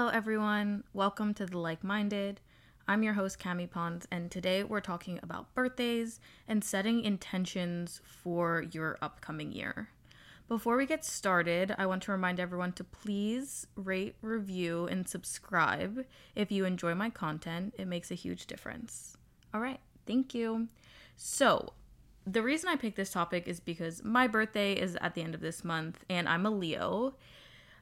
Hello, everyone. Welcome to The Like Minded. I'm your host, Cami Pons, and today we're talking about birthdays and setting intentions for your upcoming year. Before we get started, I want to remind everyone to please rate, review, and subscribe if you enjoy my content. It makes a huge difference. All right, thank you. So, the reason I picked this topic is because my birthday is at the end of this month, and I'm a Leo.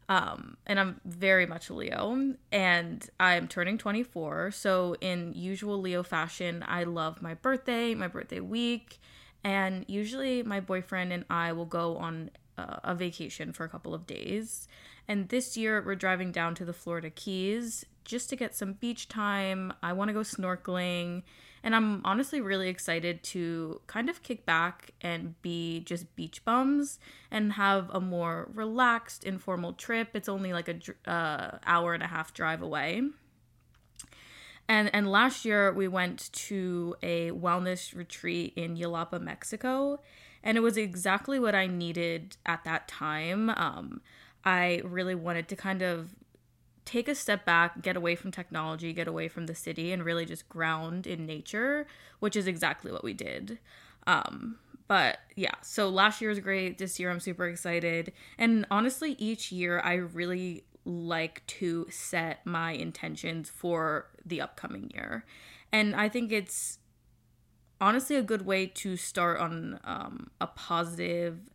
Um, and I'm very much Leo, and I'm turning 24. So, in usual Leo fashion, I love my birthday, my birthday week, and usually my boyfriend and I will go on uh, a vacation for a couple of days. And this year, we're driving down to the Florida Keys just to get some beach time. I want to go snorkeling and I'm honestly really excited to kind of kick back and be just beach bums and have a more relaxed, informal trip. It's only like a uh, hour and a half drive away. And and last year we went to a wellness retreat in Yelapa, Mexico, and it was exactly what I needed at that time. Um, I really wanted to kind of take a step back, get away from technology, get away from the city, and really just ground in nature, which is exactly what we did. Um, but yeah, so last year was great. This year I'm super excited. And honestly, each year I really like to set my intentions for the upcoming year. And I think it's honestly a good way to start on um, a positive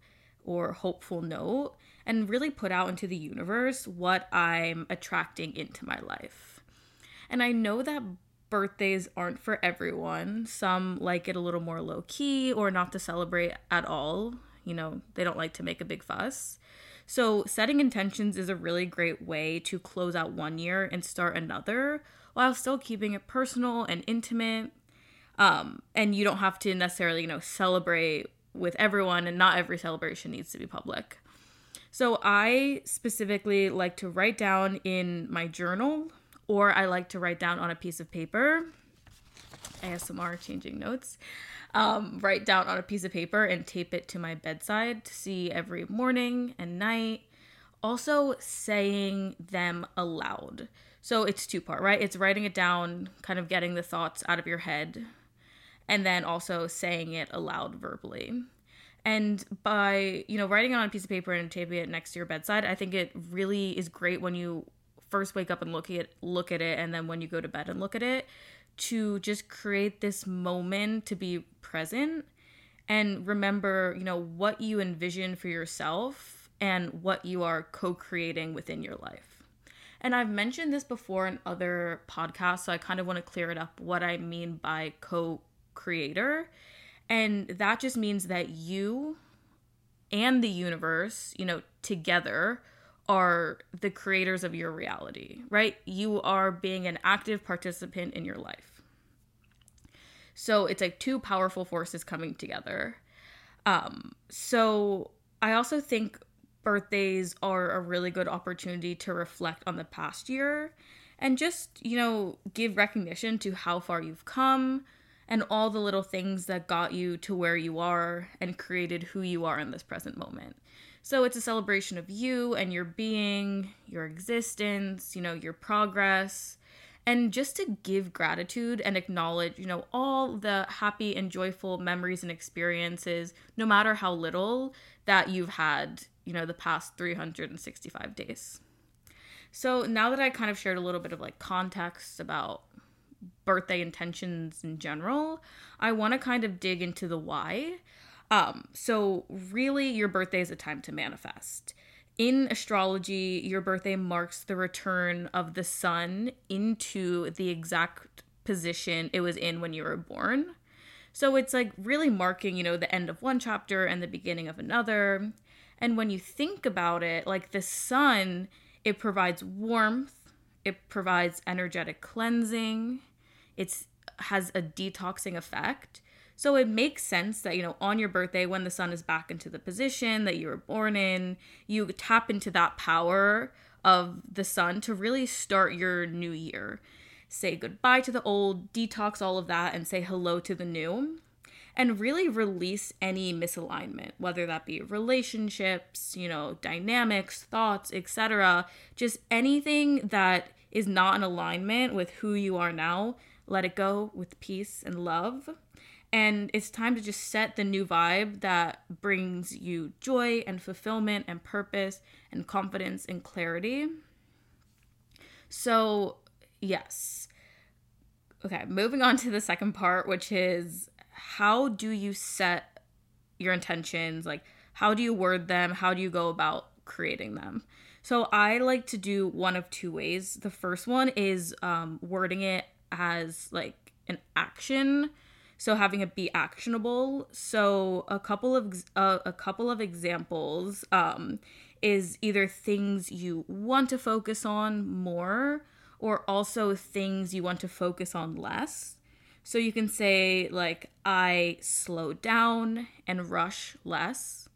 or hopeful note and really put out into the universe what I'm attracting into my life. And I know that birthdays aren't for everyone. Some like it a little more low key or not to celebrate at all. You know, they don't like to make a big fuss. So, setting intentions is a really great way to close out one year and start another while still keeping it personal and intimate. Um, and you don't have to necessarily, you know, celebrate with everyone, and not every celebration needs to be public. So I specifically like to write down in my journal or I like to write down on a piece of paper. ASMR changing notes. Um, write down on a piece of paper and tape it to my bedside to see every morning and night. Also, saying them aloud. So it's two part, right? It's writing it down, kind of getting the thoughts out of your head, and then also saying it aloud verbally. And by, you know, writing it on a piece of paper and taping it next to your bedside, I think it really is great when you first wake up and look at look at it and then when you go to bed and look at it to just create this moment to be present and remember, you know, what you envision for yourself and what you are co-creating within your life. And I've mentioned this before in other podcasts, so I kind of want to clear it up what I mean by co-creator and that just means that you and the universe, you know, together are the creators of your reality, right? You are being an active participant in your life. So it's like two powerful forces coming together. Um, so I also think birthdays are a really good opportunity to reflect on the past year and just, you know, give recognition to how far you've come, and all the little things that got you to where you are and created who you are in this present moment. So it's a celebration of you and your being, your existence, you know, your progress, and just to give gratitude and acknowledge, you know, all the happy and joyful memories and experiences, no matter how little that you've had, you know, the past 365 days. So now that I kind of shared a little bit of like context about birthday intentions in general, I want to kind of dig into the why. Um, so, really, your birthday is a time to manifest. In astrology, your birthday marks the return of the sun into the exact position it was in when you were born. So, it's like really marking, you know, the end of one chapter and the beginning of another. And when you think about it, like the sun, it provides warmth, it provides energetic cleansing, it's has a detoxing effect. So it makes sense that, you know, on your birthday, when the sun is back into the position that you were born in, you tap into that power of the sun to really start your new year. Say goodbye to the old, detox all of that, and say hello to the new. and really release any misalignment, whether that be relationships, you know, dynamics, thoughts, etc. Just anything that is not in alignment with who you are now, let it go with peace and love. And it's time to just set the new vibe that brings you joy and fulfillment and purpose and confidence and clarity. So, yes. Okay, moving on to the second part, which is how do you set your intentions? Like, how do you word them? How do you go about creating them? So, I like to do one of two ways. The first one is um, wording it as like an action so having it be actionable. So a couple of uh, a couple of examples um, is either things you want to focus on more or also things you want to focus on less. So you can say, like, I slow down and rush less,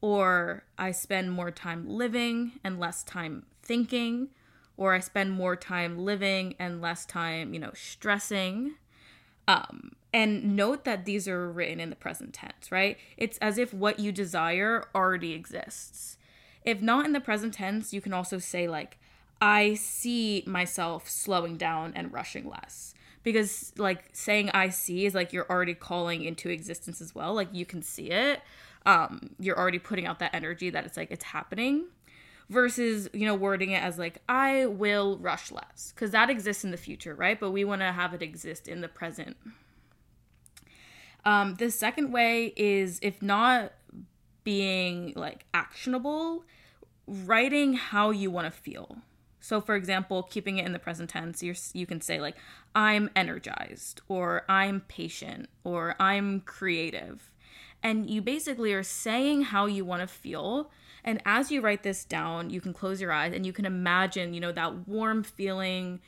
or I spend more time living and less time thinking, or I spend more time living and less time, you know, stressing. Um, and note that these are written in the present tense, right? It's as if what you desire already exists. If not in the present tense, you can also say, like, I see myself slowing down and rushing less because like saying I see is like you're already calling into existence as well. Like you can see it. Um, you're already putting out that energy that it's like it's happening versus you know wording it as like i will rush less because that exists in the future right but we want to have it exist in the present um, the second way is if not being like actionable writing how you want to feel so, for example, keeping it in the present tense, you you can say like I'm energized or I'm patient or I'm creative. And you basically are saying how you want to feel. And as you write this down, you can close your eyes and you can imagine, you know, that warm feeling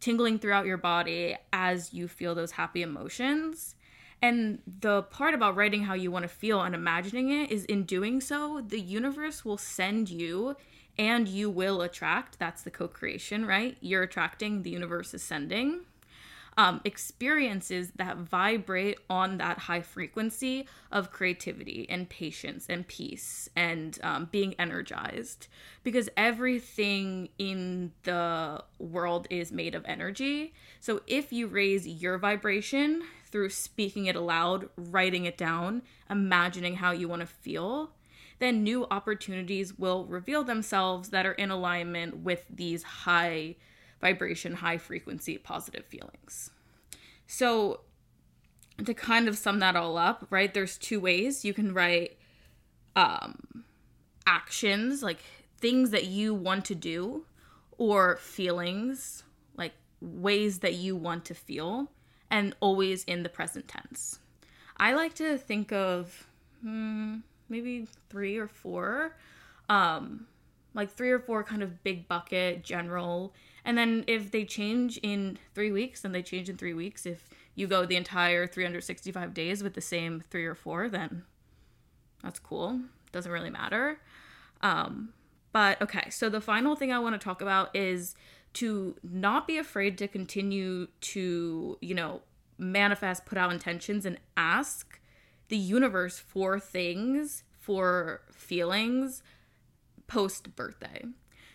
tingling throughout your body as you feel those happy emotions. And the part about writing how you want to feel and imagining it is in doing so, the universe will send you and you will attract. That's the co creation, right? You're attracting, the universe is sending. Um, experiences that vibrate on that high frequency of creativity and patience and peace and um, being energized because everything in the world is made of energy. So if you raise your vibration through speaking it aloud, writing it down, imagining how you want to feel, then new opportunities will reveal themselves that are in alignment with these high vibration, high frequency positive feelings. So, to kind of sum that all up, right, there's two ways you can write um, actions, like things that you want to do, or feelings, like ways that you want to feel, and always in the present tense. I like to think of, hmm, maybe three or four. Um, like three or four kind of big bucket general. And then if they change in three weeks, then they change in three weeks. If you go the entire 365 days with the same three or four, then that's cool. Doesn't really matter. Um, but okay, so the final thing I want to talk about is to not be afraid to continue to, you know, manifest, put out intentions, and ask the universe for things, for feelings post birthday.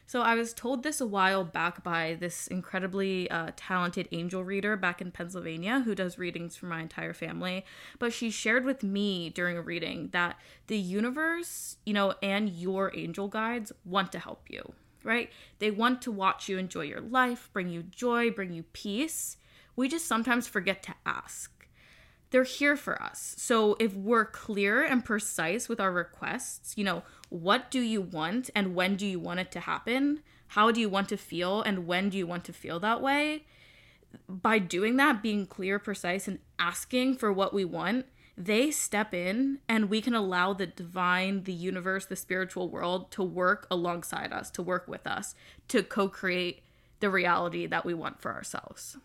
So I was told this a while back by this incredibly uh, talented angel reader back in Pennsylvania who does readings for my entire family. But she shared with me during a reading that the universe, you know, and your angel guides want to help you, right? They want to watch you enjoy your life, bring you joy, bring you peace. We just sometimes forget to ask they're here for us. So if we're clear and precise with our requests, you know, what do you want and when do you want it to happen? How do you want to feel and when do you want to feel that way? By doing that, being clear, precise, and asking for what we want, they step in and we can allow the divine, the universe, the spiritual world to work alongside us, to work with us, to co create the reality that we want for ourselves.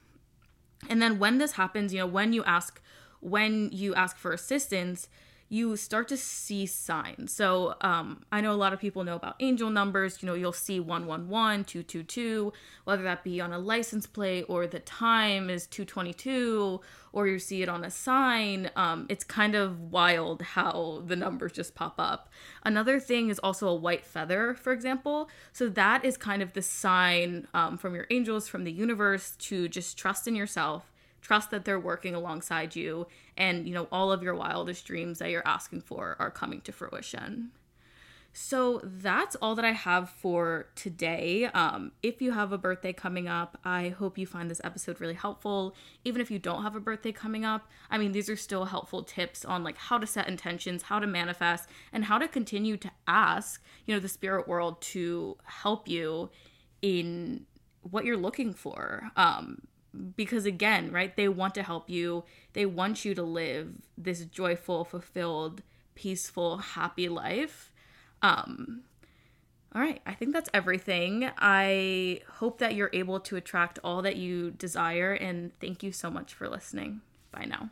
And then when this happens, you know, when you ask when you ask for assistance, you start to see signs. So um, I know a lot of people know about angel numbers. You know, you'll see 111, 222, whether that be on a license plate or the time is 222 or you see it on a sign. Um, it's kind of wild how the numbers just pop up. Another thing is also a white feather, for example. So that is kind of the sign um, from your angels, from the universe to just trust in yourself trust that they're working alongside you and you know all of your wildest dreams that you're asking for are coming to fruition so that's all that I have for today. Um, if you have a birthday coming up, I hope you find this episode really helpful. Even if you don't have a birthday coming up, I mean, these are still helpful tips on like how to set intentions, how to manifest, and how to continue to ask, you know, the spirit world to help you in what you're looking for. Um, because again, right, they want to help you. They want you to live this joyful, fulfilled, peaceful, happy life. Um all right, I think that's everything. I hope that you're able to attract all that you desire and thank you so much for listening. Bye now.